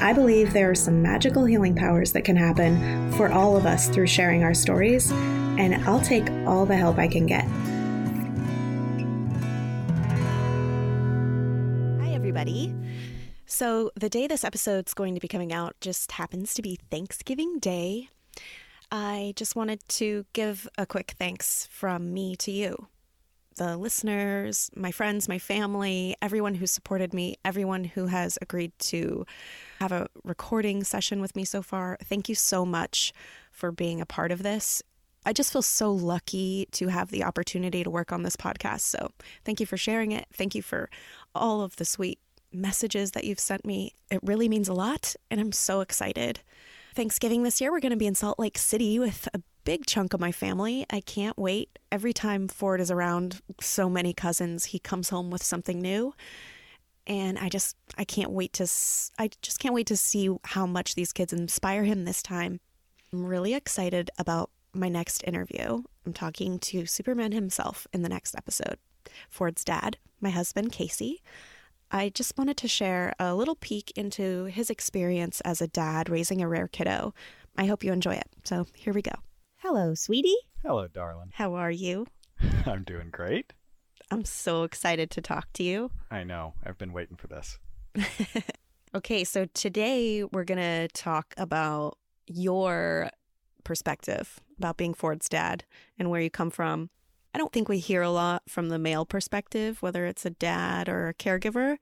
I believe there are some magical healing powers that can happen for all of us through sharing our stories, and I'll take all the help I can get. Hi, everybody. So, the day this episode's going to be coming out just happens to be Thanksgiving Day. I just wanted to give a quick thanks from me to you the listeners, my friends, my family, everyone who supported me, everyone who has agreed to have a recording session with me so far. Thank you so much for being a part of this. I just feel so lucky to have the opportunity to work on this podcast. So, thank you for sharing it. Thank you for all of the sweet messages that you've sent me. It really means a lot, and I'm so excited. Thanksgiving this year, we're going to be in Salt Lake City with a big chunk of my family. I can't wait. Every time Ford is around so many cousins, he comes home with something new. And I just I can't wait to I just can't wait to see how much these kids inspire him this time. I'm really excited about my next interview. I'm talking to Superman himself in the next episode. Ford's dad, my husband Casey. I just wanted to share a little peek into his experience as a dad raising a rare kiddo. I hope you enjoy it. So here we go. Hello, sweetie. Hello, darling. How are you? I'm doing great. I'm so excited to talk to you. I know. I've been waiting for this. okay, so today we're going to talk about your perspective about being Ford's dad and where you come from. I don't think we hear a lot from the male perspective, whether it's a dad or a caregiver.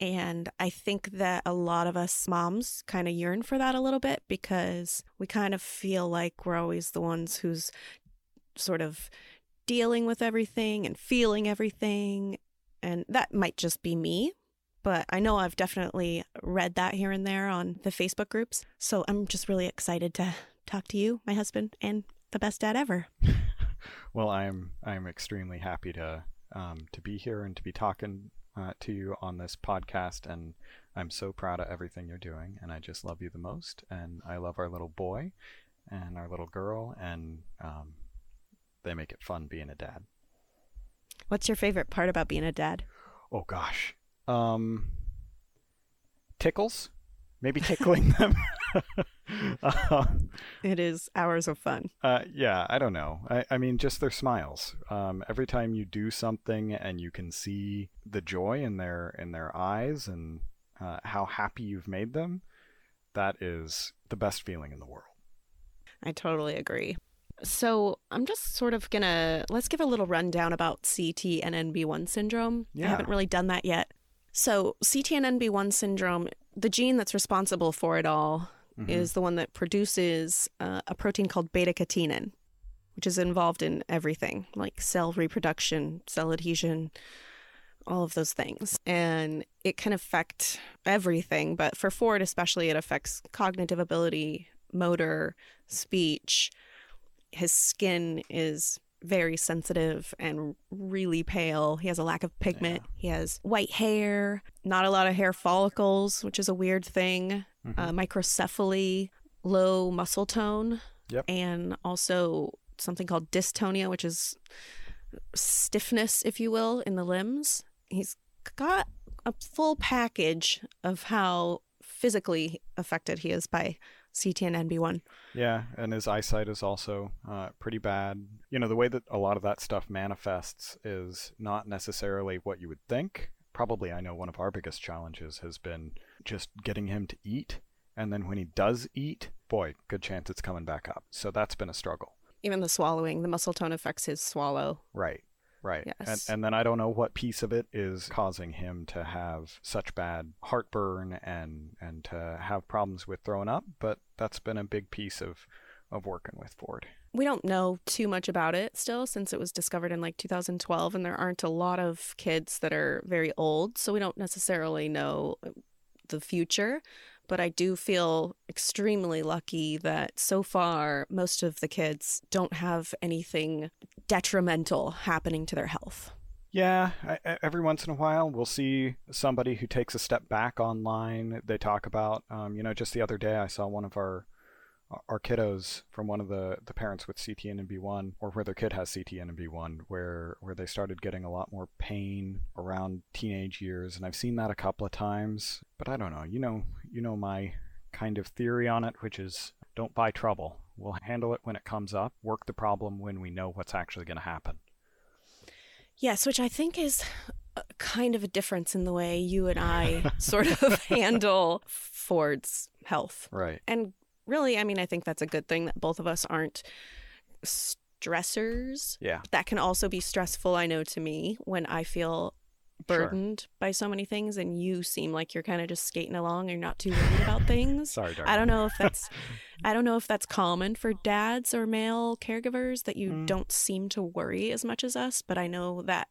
And I think that a lot of us moms kind of yearn for that a little bit because we kind of feel like we're always the ones who's sort of dealing with everything and feeling everything. And that might just be me, but I know I've definitely read that here and there on the Facebook groups. So I'm just really excited to talk to you, my husband, and the best dad ever. well, I'm I'm extremely happy to um, to be here and to be talking uh, to you on this podcast, and I'm so proud of everything you're doing, and I just love you the most, and I love our little boy and our little girl, and um, they make it fun being a dad. What's your favorite part about being a dad? Oh gosh, um, tickles, maybe tickling them. um, it is hours of fun. Uh, yeah, I don't know. I, I mean, just their smiles. Um, every time you do something and you can see the joy in their in their eyes and uh, how happy you've made them, that is the best feeling in the world. I totally agree. So I'm just sort of gonna let's give a little rundown about CTNNB1 syndrome. Yeah. I haven't really done that yet. So CTNNB1 syndrome, the gene that's responsible for it all, mm-hmm. is the one that produces uh, a protein called beta catenin, which is involved in everything like cell reproduction, cell adhesion, all of those things. And it can affect everything, but for Ford especially, it affects cognitive ability, motor, speech. His skin is very sensitive and really pale. He has a lack of pigment. Yeah. He has white hair, not a lot of hair follicles, which is a weird thing, mm-hmm. uh, microcephaly, low muscle tone, yep. and also something called dystonia, which is stiffness, if you will, in the limbs. He's got a full package of how physically affected he is by CTNNB1. Yeah, and his eyesight is also uh, pretty bad. You know, the way that a lot of that stuff manifests is not necessarily what you would think. Probably, I know one of our biggest challenges has been just getting him to eat. And then when he does eat, boy, good chance it's coming back up. So that's been a struggle. Even the swallowing, the muscle tone affects his swallow. Right. Right. Yes. And, and then I don't know what piece of it is causing him to have such bad heartburn and and to have problems with throwing up, but that's been a big piece of of working with Ford. We don't know too much about it still since it was discovered in like 2012 and there aren't a lot of kids that are very old, so we don't necessarily know uh, the future, but I do feel extremely lucky that so far most of the kids don't have anything detrimental happening to their health. Yeah, I, every once in a while we'll see somebody who takes a step back online. They talk about, um, you know, just the other day I saw one of our our kiddos from one of the, the parents with CTNNB1 or where their kid has CTNNB1 where where they started getting a lot more pain around teenage years and I've seen that a couple of times but I don't know you know you know my kind of theory on it which is don't buy trouble we'll handle it when it comes up work the problem when we know what's actually going to happen Yes, which I think is kind of a difference in the way you and I sort of handle Ford's health. Right. And really, I mean, I think that's a good thing that both of us aren't stressors. Yeah. That can also be stressful, I know, to me when I feel burdened sure. by so many things and you seem like you're kind of just skating along and you're not too worried about things sorry darling. i don't know if that's i don't know if that's common for dads or male caregivers that you mm. don't seem to worry as much as us but i know that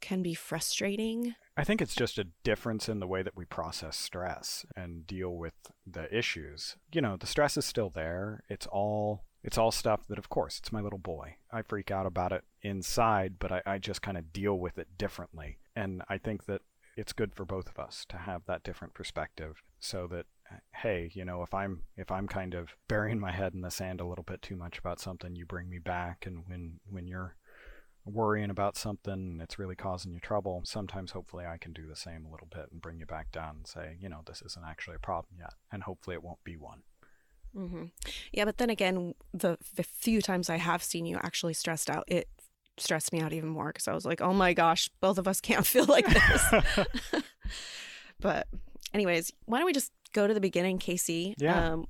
can be frustrating i think it's just a difference in the way that we process stress and deal with the issues you know the stress is still there it's all it's all stuff that, of course, it's my little boy. I freak out about it inside, but I, I just kind of deal with it differently. And I think that it's good for both of us to have that different perspective so that hey you know if i'm if i'm kind of burying my head in the sand a little bit too much about something you bring me back. And when when you're worrying about something it's really causing you trouble sometimes hopefully i can do the same a little bit and bring you back down and say you know this isn't actually a problem yet. And hopefully it won't be one. Mm-hmm. Yeah, but then again, the, the few times I have seen you actually stressed out, it stressed me out even more because I was like, oh my gosh, both of us can't feel like this. but, anyways, why don't we just go to the beginning, Casey? Yeah. Um,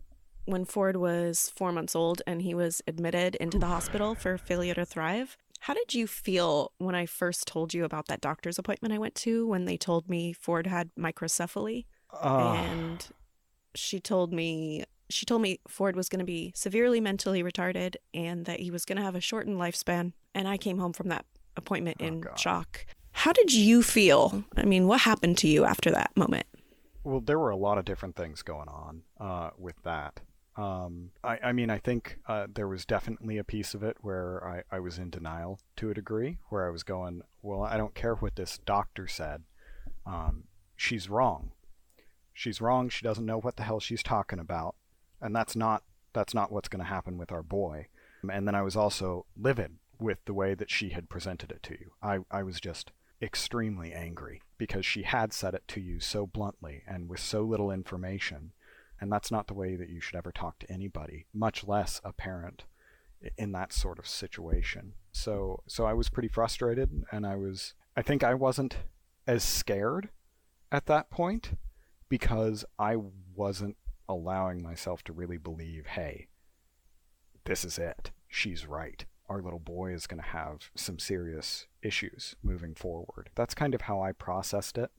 when Ford was four months old and he was admitted into the hospital for failure to thrive. How did you feel when I first told you about that doctor's appointment I went to when they told me Ford had microcephaly? Uh. And she told me she told me Ford was going to be severely mentally retarded and that he was going to have a shortened lifespan. And I came home from that appointment oh, in God. shock. How did you feel? I mean, what happened to you after that moment? Well, there were a lot of different things going on uh, with that. Um, I, I, mean, I think uh, there was definitely a piece of it where I, I was in denial to a degree, where I was going, well, I don't care what this doctor said. Um, she's wrong. She's wrong. She doesn't know what the hell she's talking about and that's not that's not what's going to happen with our boy. And then I was also livid with the way that she had presented it to you. I, I was just extremely angry because she had said it to you so bluntly and with so little information. And that's not the way that you should ever talk to anybody, much less a parent in that sort of situation. So so I was pretty frustrated and I was I think I wasn't as scared at that point because I wasn't allowing myself to really believe hey, this is it. She's right. Our little boy is going to have some serious issues moving forward. That's kind of how I processed it.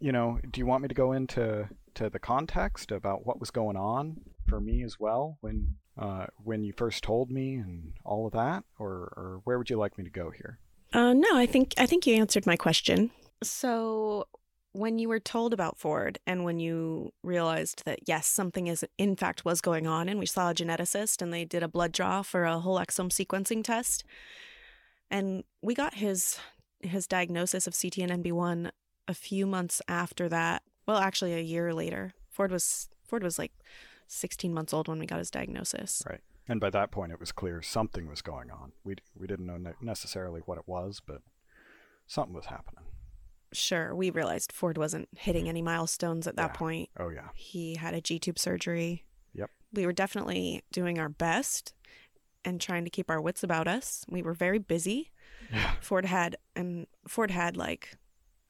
You know, do you want me to go into to the context about what was going on for me as well when uh, when you first told me and all of that, or, or where would you like me to go here? Uh, no, I think I think you answered my question. So when you were told about Ford and when you realized that yes, something is in fact was going on, and we saw a geneticist and they did a blood draw for a whole exome sequencing test, and we got his his diagnosis of CTNNB1 a few months after that. Well, actually, a year later. Ford was Ford was like 16 months old when we got his diagnosis. Right. And by that point, it was clear something was going on. We we didn't know necessarily what it was, but something was happening sure, we realized Ford wasn't hitting any milestones at that yeah. point. Oh, yeah. He had a G tube surgery. Yep. We were definitely doing our best and trying to keep our wits about us. We were very busy. Yeah. Ford had, and Ford had like,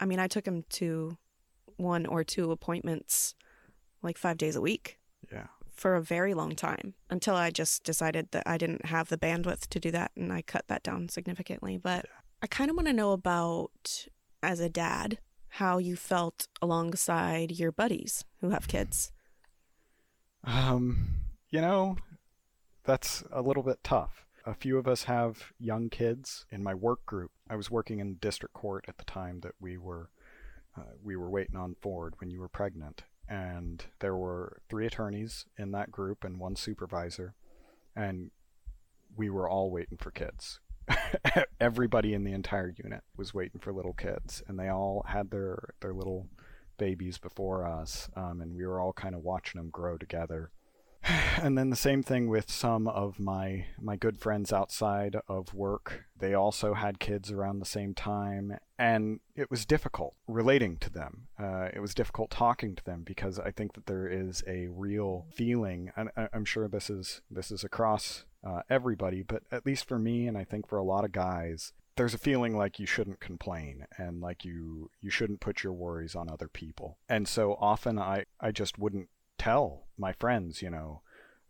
I mean, I took him to one or two appointments like five days a week. Yeah. For a very long time until I just decided that I didn't have the bandwidth to do that and I cut that down significantly. But yeah. I kind of want to know about as a dad how you felt alongside your buddies who have kids. Um, you know, that's a little bit tough. A few of us have young kids. In my work group, I was working in district court at the time that we were uh, we were waiting on Ford when you were pregnant, and there were three attorneys in that group and one supervisor, and we were all waiting for kids. Everybody in the entire unit was waiting for little kids, and they all had their their little babies before us, um, and we were all kind of watching them grow together. And then the same thing with some of my my good friends outside of work. They also had kids around the same time, and it was difficult relating to them. Uh, it was difficult talking to them because I think that there is a real feeling, and I'm sure this is this is across uh, everybody, but at least for me, and I think for a lot of guys, there's a feeling like you shouldn't complain and like you you shouldn't put your worries on other people. And so often I I just wouldn't tell my friends, you know,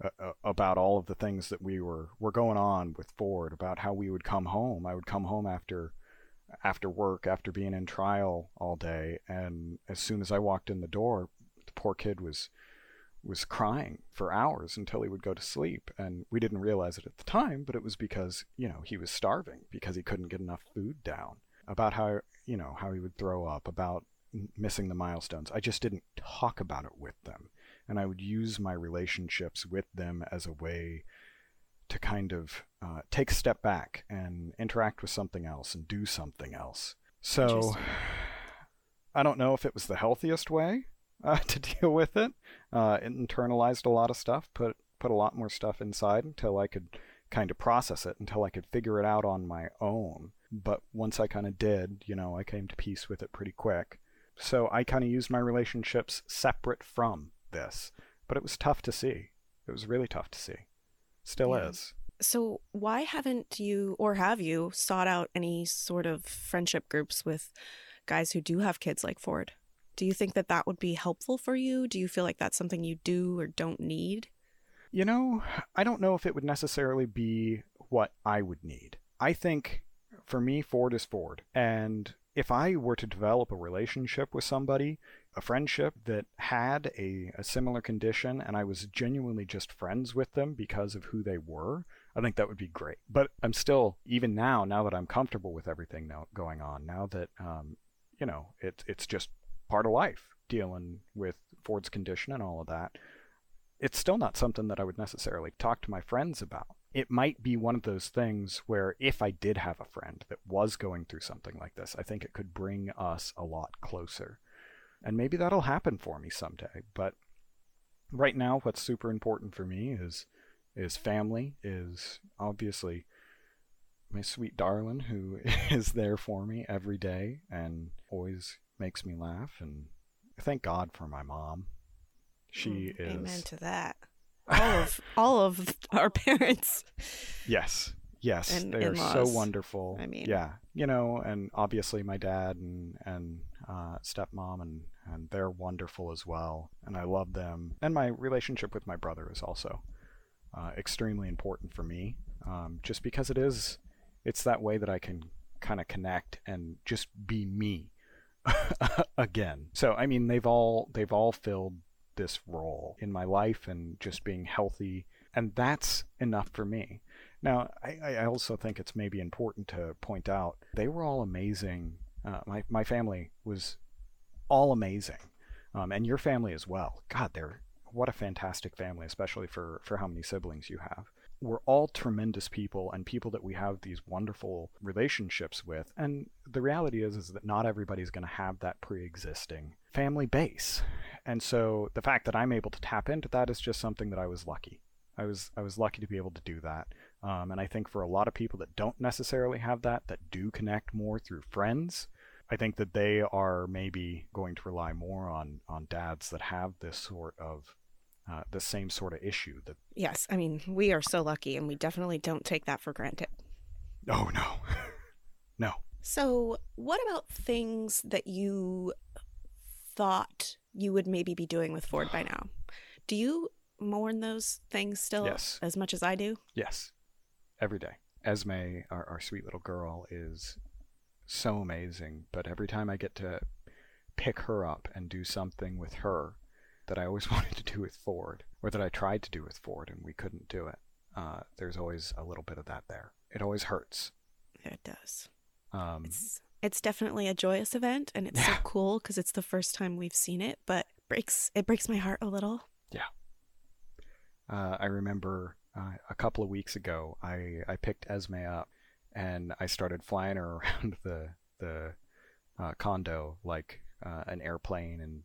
uh, about all of the things that we were were going on with Ford, about how we would come home. I would come home after after work, after being in trial all day, and as soon as I walked in the door, the poor kid was was crying for hours until he would go to sleep. And we didn't realize it at the time, but it was because, you know, he was starving because he couldn't get enough food down. About how, you know, how he would throw up, about missing the milestones. I just didn't talk about it with them. And I would use my relationships with them as a way to kind of uh, take a step back and interact with something else and do something else. So I don't know if it was the healthiest way uh, to deal with it. Uh, internalized a lot of stuff, put put a lot more stuff inside until I could kind of process it, until I could figure it out on my own. But once I kind of did, you know, I came to peace with it pretty quick. So I kind of used my relationships separate from this, but it was tough to see. It was really tough to see. Still yeah. is. So, why haven't you, or have you, sought out any sort of friendship groups with guys who do have kids like Ford? Do you think that that would be helpful for you? Do you feel like that's something you do or don't need? You know, I don't know if it would necessarily be what I would need. I think for me, Ford is Ford. And if I were to develop a relationship with somebody, a friendship that had a, a similar condition, and I was genuinely just friends with them because of who they were, I think that would be great. But I'm still, even now, now that I'm comfortable with everything now going on, now that, um, you know, it, it's just part of life dealing with Ford's condition and all of that. It's still not something that I would necessarily talk to my friends about. It might be one of those things where if I did have a friend that was going through something like this, I think it could bring us a lot closer. And maybe that'll happen for me someday. But right now, what's super important for me is is family, is obviously my sweet darling who is there for me every day and always makes me laugh, and thank God for my mom. She mm, is. Amen to that. All of all of our parents. Yes, yes, and they in-laws. are so wonderful. I mean, yeah, you know, and obviously my dad and and uh, stepmom and and they're wonderful as well, and I love them. And my relationship with my brother is also uh, extremely important for me, um, just because it is. It's that way that I can kind of connect and just be me again. So I mean, they've all they've all filled this role in my life and just being healthy, and that's enough for me. Now, I, I also think it's maybe important to point out they were all amazing. Uh, my my family was all amazing, um, and your family as well. God, they're what a fantastic family, especially for for how many siblings you have we're all tremendous people and people that we have these wonderful relationships with. And the reality is is that not everybody's going to have that pre-existing family base. And so the fact that I'm able to tap into that is just something that I was lucky. I was I was lucky to be able to do that. Um, and I think for a lot of people that don't necessarily have that, that do connect more through friends, I think that they are maybe going to rely more on on dads that have this sort of uh, the same sort of issue. That yes, I mean we are so lucky, and we definitely don't take that for granted. Oh no, no. So, what about things that you thought you would maybe be doing with Ford by now? Do you mourn those things still yes. as much as I do? Yes, every day. Esme, our, our sweet little girl, is so amazing. But every time I get to pick her up and do something with her, that I always wanted to do with Ford, or that I tried to do with Ford and we couldn't do it. Uh, there's always a little bit of that there. It always hurts. It does. Um, it's it's definitely a joyous event, and it's yeah. so cool because it's the first time we've seen it. But breaks it breaks my heart a little. Yeah. Uh, I remember uh, a couple of weeks ago, I, I picked Esme up and I started flying her around the the uh, condo like uh, an airplane, and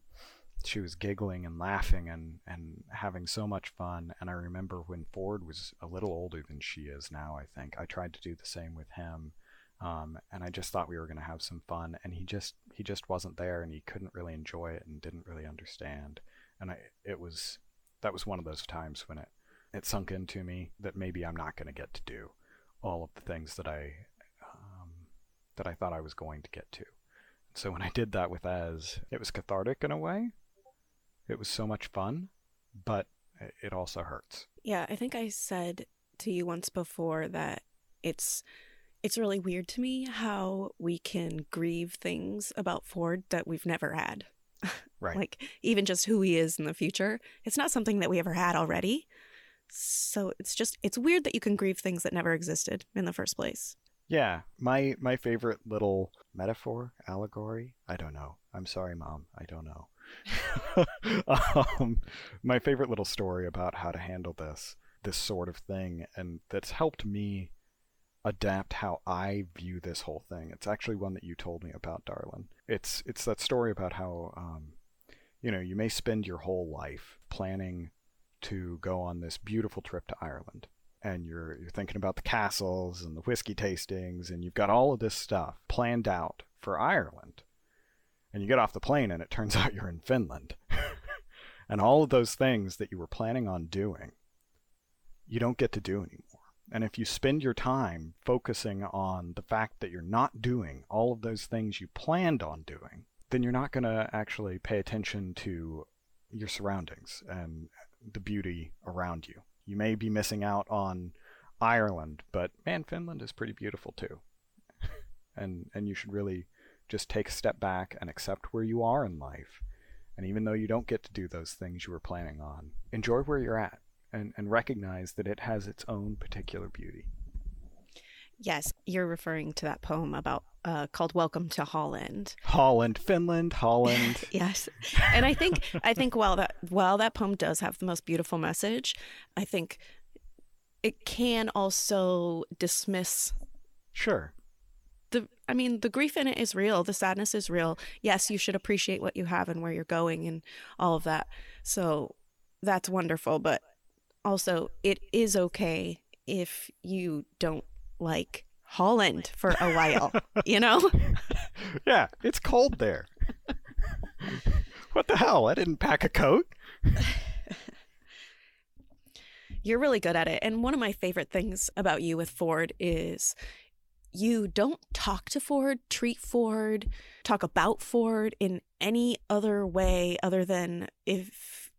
she was giggling and laughing and and having so much fun. And I remember when Ford was a little older than she is now. I think I tried to do the same with him. Um, and I just thought we were going to have some fun, and he just he just wasn't there, and he couldn't really enjoy it, and didn't really understand. And I it was that was one of those times when it it sunk into me that maybe I'm not going to get to do all of the things that I um, that I thought I was going to get to. So when I did that with Ez, it was cathartic in a way. It was so much fun, but it also hurts. Yeah, I think I said to you once before that it's it's really weird to me how we can grieve things about Ford that we've never had. Right. like even just who he is in the future. It's not something that we ever had already. So it's just it's weird that you can grieve things that never existed in the first place. Yeah, my my favorite little metaphor, allegory, I don't know. I'm sorry, mom, I don't know. um, my favorite little story about how to handle this this sort of thing and that's helped me adapt how I view this whole thing. It's actually one that you told me about, darling. It's it's that story about how um, you know, you may spend your whole life planning to go on this beautiful trip to Ireland. And you're you're thinking about the castles and the whiskey tastings and you've got all of this stuff planned out for Ireland. And you get off the plane and it turns out you're in Finland. and all of those things that you were planning on doing, you don't get to do anymore. And if you spend your time focusing on the fact that you're not doing all of those things you planned on doing, then you're not going to actually pay attention to your surroundings and the beauty around you. You may be missing out on Ireland, but man, Finland is pretty beautiful too. and and you should really just take a step back and accept where you are in life. And even though you don't get to do those things you were planning on, enjoy where you're at and, and recognize that it has its own particular beauty. Yes, you're referring to that poem about uh, called "Welcome to Holland." Holland, Finland, Holland. yes, and I think I think while that while that poem does have the most beautiful message, I think it can also dismiss. Sure. The I mean, the grief in it is real. The sadness is real. Yes, you should appreciate what you have and where you're going and all of that. So that's wonderful, but also it is okay if you don't like Holland for a while, you know? yeah, it's cold there. what the hell? I didn't pack a coat. You're really good at it. And one of my favorite things about you with Ford is you don't talk to Ford, treat Ford, talk about Ford in any other way other than if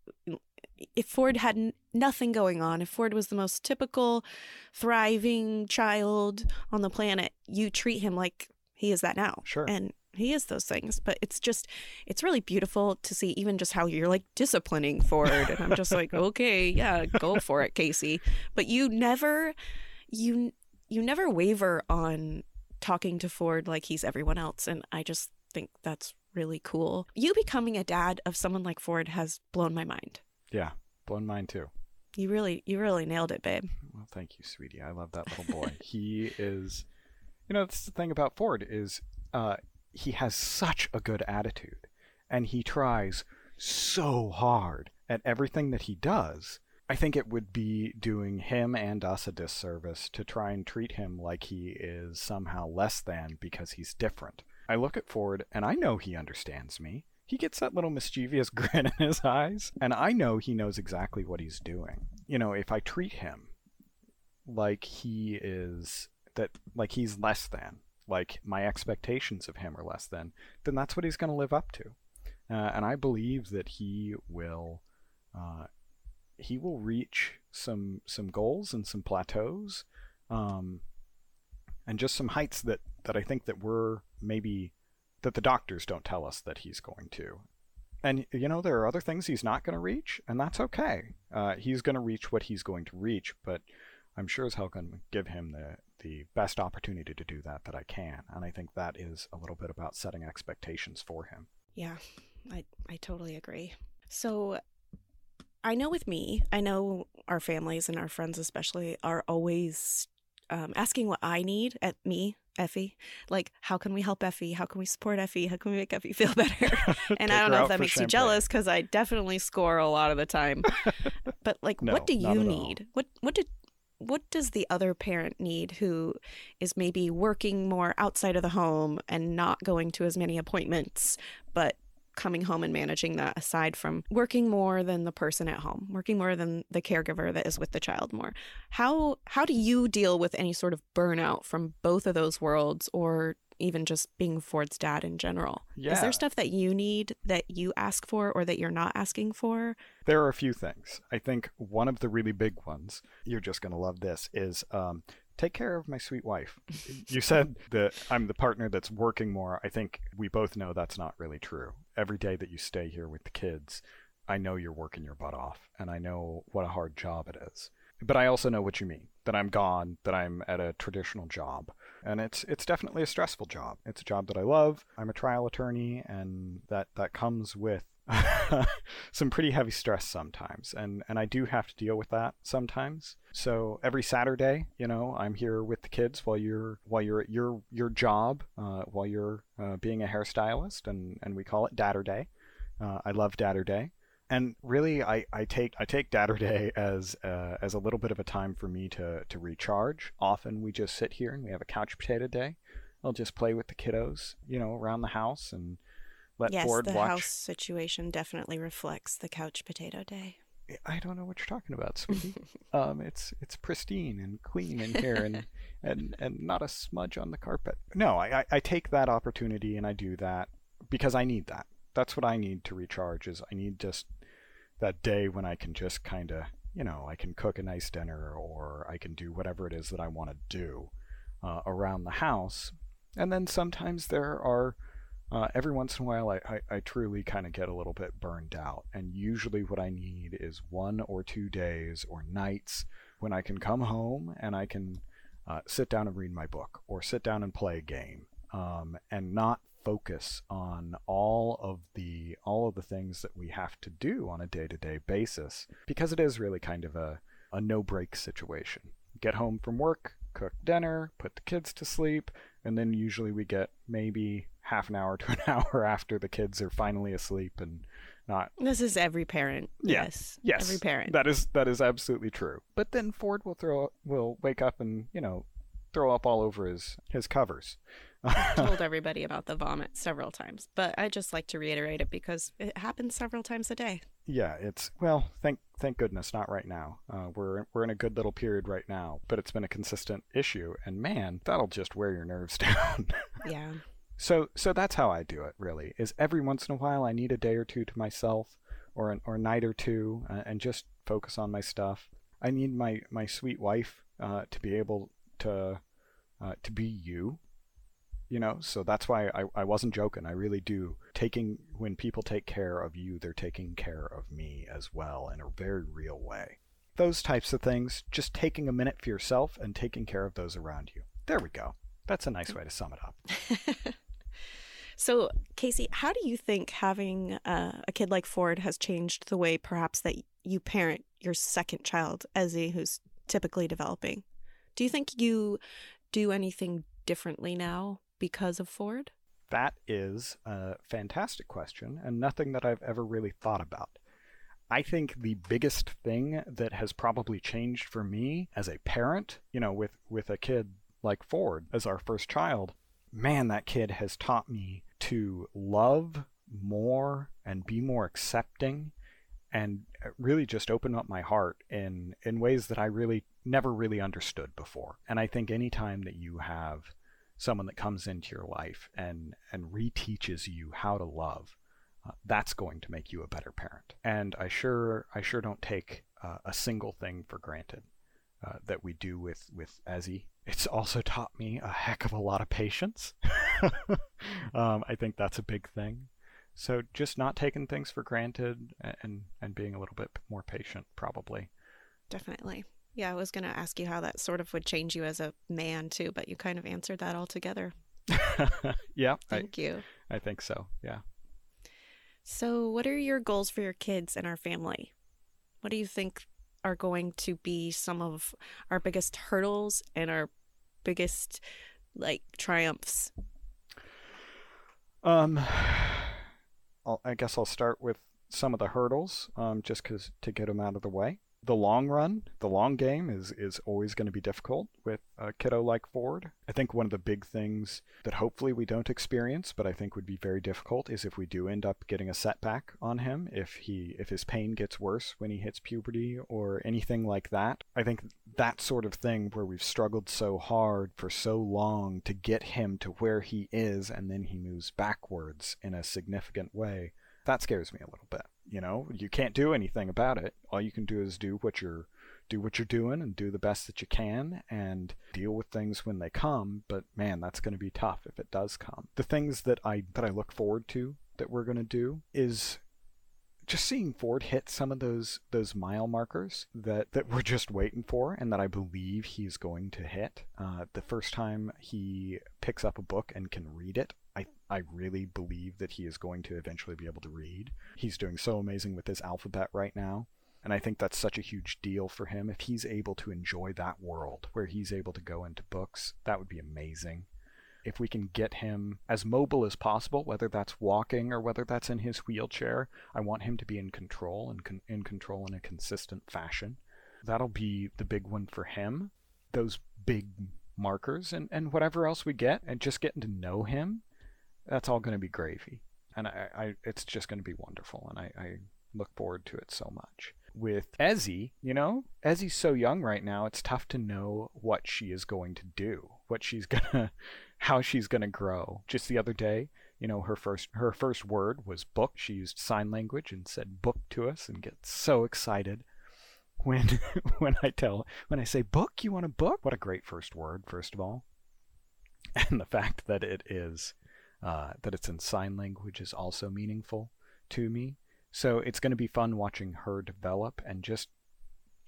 if Ford had n- nothing going on, if Ford was the most typical, thriving child on the planet, you treat him like he is that now. Sure. And he is those things. But it's just, it's really beautiful to see even just how you're like disciplining Ford. And I'm just like, okay, yeah, go for it, Casey. But you never, you, you never waver on talking to Ford like he's everyone else. And I just think that's really cool. You becoming a dad of someone like Ford has blown my mind. Yeah, blown mine too. You really, you really nailed it, babe. Well, thank you, sweetie. I love that little boy. he is, you know, that's the thing about Ford is, uh, he has such a good attitude, and he tries so hard at everything that he does. I think it would be doing him and us a disservice to try and treat him like he is somehow less than because he's different. I look at Ford and I know he understands me he gets that little mischievous grin in his eyes, and I know he knows exactly what he's doing. You know, if I treat him like he is that like he's less than, like my expectations of him are less than, then that's what he's going to live up to. Uh, and I believe that he will uh, he will reach some some goals and some plateaus um, and just some heights that that I think that we're maybe that the doctors don't tell us that he's going to. And, you know, there are other things he's not going to reach, and that's okay. Uh, he's going to reach what he's going to reach, but I'm sure as hell going to give him the, the best opportunity to do that that I can. And I think that is a little bit about setting expectations for him. Yeah, I, I totally agree. So I know with me, I know our families and our friends especially are always um, asking what I need at me, Effie. Like, how can we help Effie? How can we support Effie? How can we make Effie feel better? and I don't know if that makes champagne. you jealous because I definitely score a lot of the time. but like, no, what do you need? What what did what does the other parent need who is maybe working more outside of the home and not going to as many appointments, but coming home and managing that aside from working more than the person at home, working more than the caregiver that is with the child more. How how do you deal with any sort of burnout from both of those worlds or even just being Ford's dad in general. Yeah. Is there stuff that you need that you ask for or that you're not asking for? There are a few things. I think one of the really big ones, you're just going to love this, is um, take care of my sweet wife. you said that I'm the partner that's working more. I think we both know that's not really true. Every day that you stay here with the kids, I know you're working your butt off, and I know what a hard job it is. But I also know what you mean that I'm gone, that I'm at a traditional job and it's it's definitely a stressful job. It's a job that I love. I'm a trial attorney, and that that comes with some pretty heavy stress sometimes, and and I do have to deal with that sometimes. So every Saturday, you know, I'm here with the kids while you're while you're at your your job, uh, while you're uh, being a hairstylist, and and we call it Datter Day. Uh, I love Datter Day and really I, I take I take Datter Day as uh, as a little bit of a time for me to to recharge. Often we just sit here and we have a couch potato day. I'll just play with the kiddos, you know, around the house and let yes, Ford the watch. house situation definitely reflects the couch potato day. I don't know what you're talking about, sweetie. um, it's it's pristine and clean in here, and and and not a smudge on the carpet. No, I, I I take that opportunity and I do that because I need that. That's what I need to recharge. Is I need just that day when I can just kind of, you know, I can cook a nice dinner or I can do whatever it is that I want to do uh, around the house. And then sometimes there are, uh, every once in a while, I, I, I truly kind of get a little bit burned out. And usually what I need is one or two days or nights when I can come home and I can uh, sit down and read my book or sit down and play a game um, and not focus on all of the all of the things that we have to do on a day-to-day basis because it is really kind of a, a no-break situation. Get home from work, cook dinner, put the kids to sleep, and then usually we get maybe half an hour to an hour after the kids are finally asleep and not This is every parent. Yeah. Yes. Yes. Every parent. That is that is absolutely true. But then Ford will throw will wake up and, you know, throw up all over his his covers. told everybody about the vomit several times, but I just like to reiterate it because it happens several times a day. Yeah, it's well, thank thank goodness, not right now. Uh, we're we're in a good little period right now, but it's been a consistent issue, and man, that'll just wear your nerves down. yeah. So so that's how I do it. Really, is every once in a while I need a day or two to myself, or an, or a night or two, uh, and just focus on my stuff. I need my my sweet wife uh, to be able to uh, to be you you know? So that's why I, I wasn't joking. I really do. Taking when people take care of you they're taking care of me as well in a very real way. Those types of things just taking a minute for yourself and taking care of those around you. There we go. That's a nice way to sum it up so casey how do you think having uh, a kid like ford has changed the way perhaps that you parent your second child ezzy who's typically developing do you think you do anything differently now because of Ford? That is a fantastic question and nothing that I've ever really thought about. I think the biggest thing that has probably changed for me as a parent, you know, with, with a kid like Ford as our first child, man, that kid has taught me to love more and be more accepting and really just open up my heart in in ways that I really never really understood before. And I think anytime that you have someone that comes into your life and and reteaches you how to love, uh, that's going to make you a better parent. And I sure I sure don't take uh, a single thing for granted uh, that we do with with Ezzy. It's also taught me a heck of a lot of patience. um, I think that's a big thing. So just not taking things for granted and and being a little bit more patient, probably. Definitely. Yeah, I was going to ask you how that sort of would change you as a man too, but you kind of answered that altogether. yeah. Thank I, you. I think so. Yeah. So, what are your goals for your kids and our family? What do you think are going to be some of our biggest hurdles and our biggest like triumphs? Um, I'll, I guess I'll start with some of the hurdles, um, just because to get them out of the way the long run, the long game is is always going to be difficult with a kiddo like Ford. I think one of the big things that hopefully we don't experience, but I think would be very difficult, is if we do end up getting a setback on him, if he if his pain gets worse when he hits puberty or anything like that. I think that sort of thing where we've struggled so hard for so long to get him to where he is, and then he moves backwards in a significant way. That scares me a little bit. You know, you can't do anything about it. All you can do is do what you're do what you're doing and do the best that you can and deal with things when they come, but man, that's going to be tough if it does come. The things that I that I look forward to that we're going to do is just seeing Ford hit some of those those mile markers that that we're just waiting for, and that I believe he's going to hit. Uh, the first time he picks up a book and can read it, I I really believe that he is going to eventually be able to read. He's doing so amazing with his alphabet right now. And I think that's such a huge deal for him. If he's able to enjoy that world where he's able to go into books, that would be amazing. If we can get him as mobile as possible, whether that's walking or whether that's in his wheelchair, I want him to be in control and con- in control in a consistent fashion. That'll be the big one for him. Those big markers and, and whatever else we get, and just getting to know him that's all going to be gravy. And I, I it's just going to be wonderful. And I, I look forward to it so much. With Ezzy, you know, Ezzy's so young right now, it's tough to know what she is going to do, what she's gonna, how she's gonna grow. Just the other day, you know, her first her first word was book. She used sign language and said book to us, and gets so excited when when I tell when I say book. You want a book? What a great first word, first of all, and the fact that it is uh, that it's in sign language is also meaningful to me. So it's going to be fun watching her develop and just,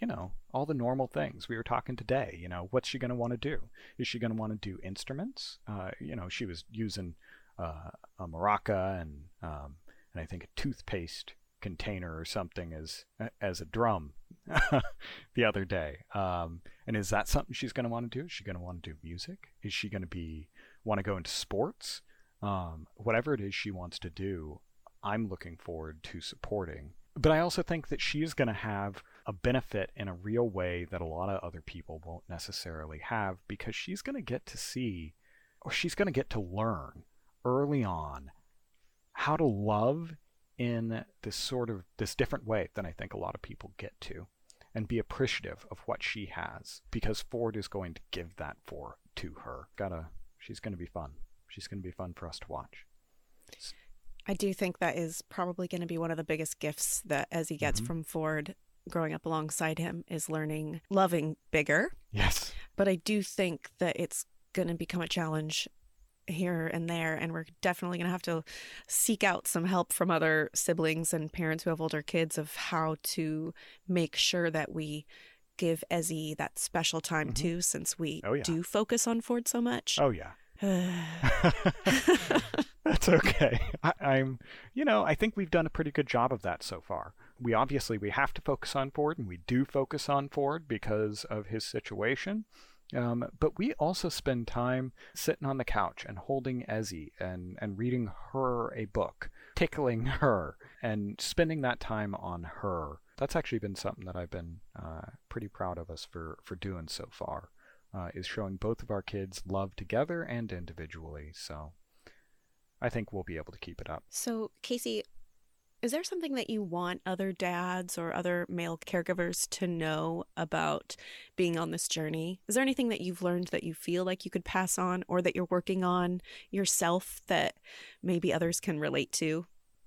you know, all the normal things we were talking today. You know, what's she going to want to do? Is she going to want to do instruments? Uh, you know, she was using uh, a maraca and um, and I think a toothpaste container or something as as a drum the other day. Um, and is that something she's going to want to do? Is she going to want to do music? Is she going to be want to go into sports? Um, whatever it is she wants to do, I'm looking forward to supporting. But I also think that she is going to have a benefit in a real way that a lot of other people won't necessarily have because she's going to get to see, or she's going to get to learn early on how to love in this sort of this different way than I think a lot of people get to and be appreciative of what she has because Ford is going to give that for to her. Gotta she's going to be fun she's going to be fun for us to watch. I do think that is probably going to be one of the biggest gifts that Ezzy gets mm-hmm. from Ford growing up alongside him is learning loving bigger. Yes. But I do think that it's going to become a challenge here and there and we're definitely going to have to seek out some help from other siblings and parents who have older kids of how to make sure that we give Ezzy that special time mm-hmm. too since we oh, yeah. do focus on Ford so much. Oh yeah. That's okay. I, I'm, you know, I think we've done a pretty good job of that so far. We obviously we have to focus on Ford, and we do focus on Ford because of his situation. Um, but we also spend time sitting on the couch and holding Ezzy and, and reading her a book, tickling her, and spending that time on her. That's actually been something that I've been uh, pretty proud of us for, for doing so far uh, is showing both of our kids love together and individually. So I think we'll be able to keep it up. So, Casey, is there something that you want other dads or other male caregivers to know about being on this journey? Is there anything that you've learned that you feel like you could pass on or that you're working on yourself that maybe others can relate to?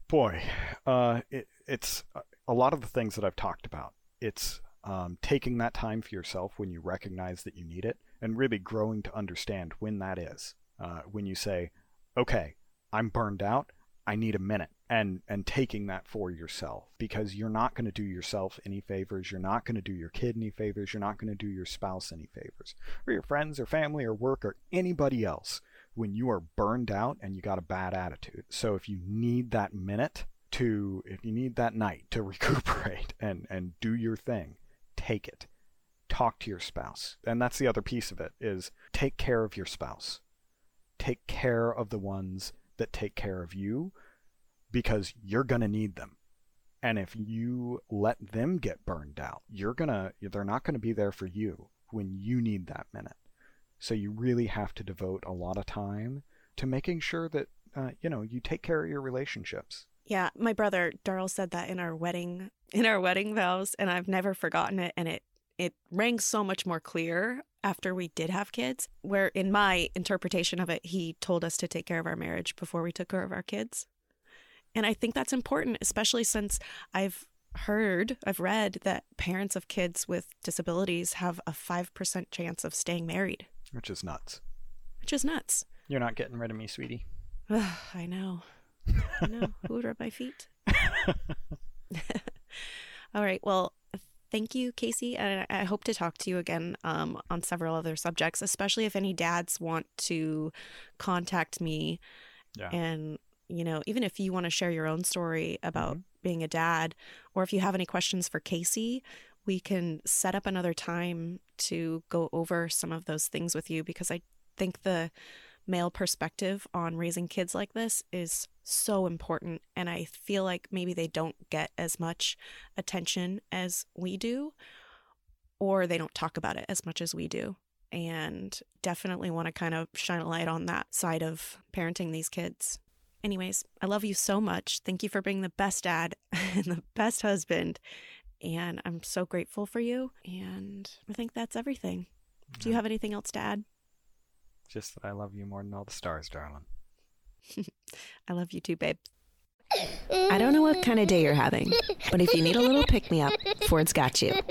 Boy, uh, it, it's a lot of the things that I've talked about. It's um, taking that time for yourself when you recognize that you need it, and really growing to understand when that is. Uh, when you say, okay, I'm burned out, I need a minute, and and taking that for yourself because you're not going to do yourself any favors, you're not going to do your kid any favors, you're not going to do your spouse any favors, or your friends or family or work or anybody else when you are burned out and you got a bad attitude. So if you need that minute to if you need that night to recuperate and and do your thing, take it. Talk to your spouse. And that's the other piece of it is take care of your spouse. Take care of the ones that take care of you because you're going to need them. And if you let them get burned out, you're going to they're not going to be there for you when you need that minute. So you really have to devote a lot of time to making sure that uh, you know you take care of your relationships. Yeah, my brother Darrell said that in our wedding in our wedding vows, and I've never forgotten it. And it it rang so much more clear after we did have kids. Where in my interpretation of it, he told us to take care of our marriage before we took care of our kids. And I think that's important, especially since I've heard, I've read that parents of kids with disabilities have a 5% chance of staying married. Which is nuts. Which is nuts. You're not getting rid of me, sweetie. I know. I know. Who would rub my feet? All right. Well, thank you, Casey. And I hope to talk to you again um, on several other subjects, especially if any dads want to contact me. Yeah. And, you know, even if you want to share your own story about mm-hmm. being a dad, or if you have any questions for Casey, we can set up another time to go over some of those things with you because I think the male perspective on raising kids like this is so important. And I feel like maybe they don't get as much attention as we do, or they don't talk about it as much as we do. And definitely want to kind of shine a light on that side of parenting these kids. Anyways, I love you so much. Thank you for being the best dad and the best husband. And I'm so grateful for you. And I think that's everything. Do you have anything else to add? Just that I love you more than all the stars, darling. I love you too, babe. I don't know what kind of day you're having, but if you need a little pick me up, Ford's got you.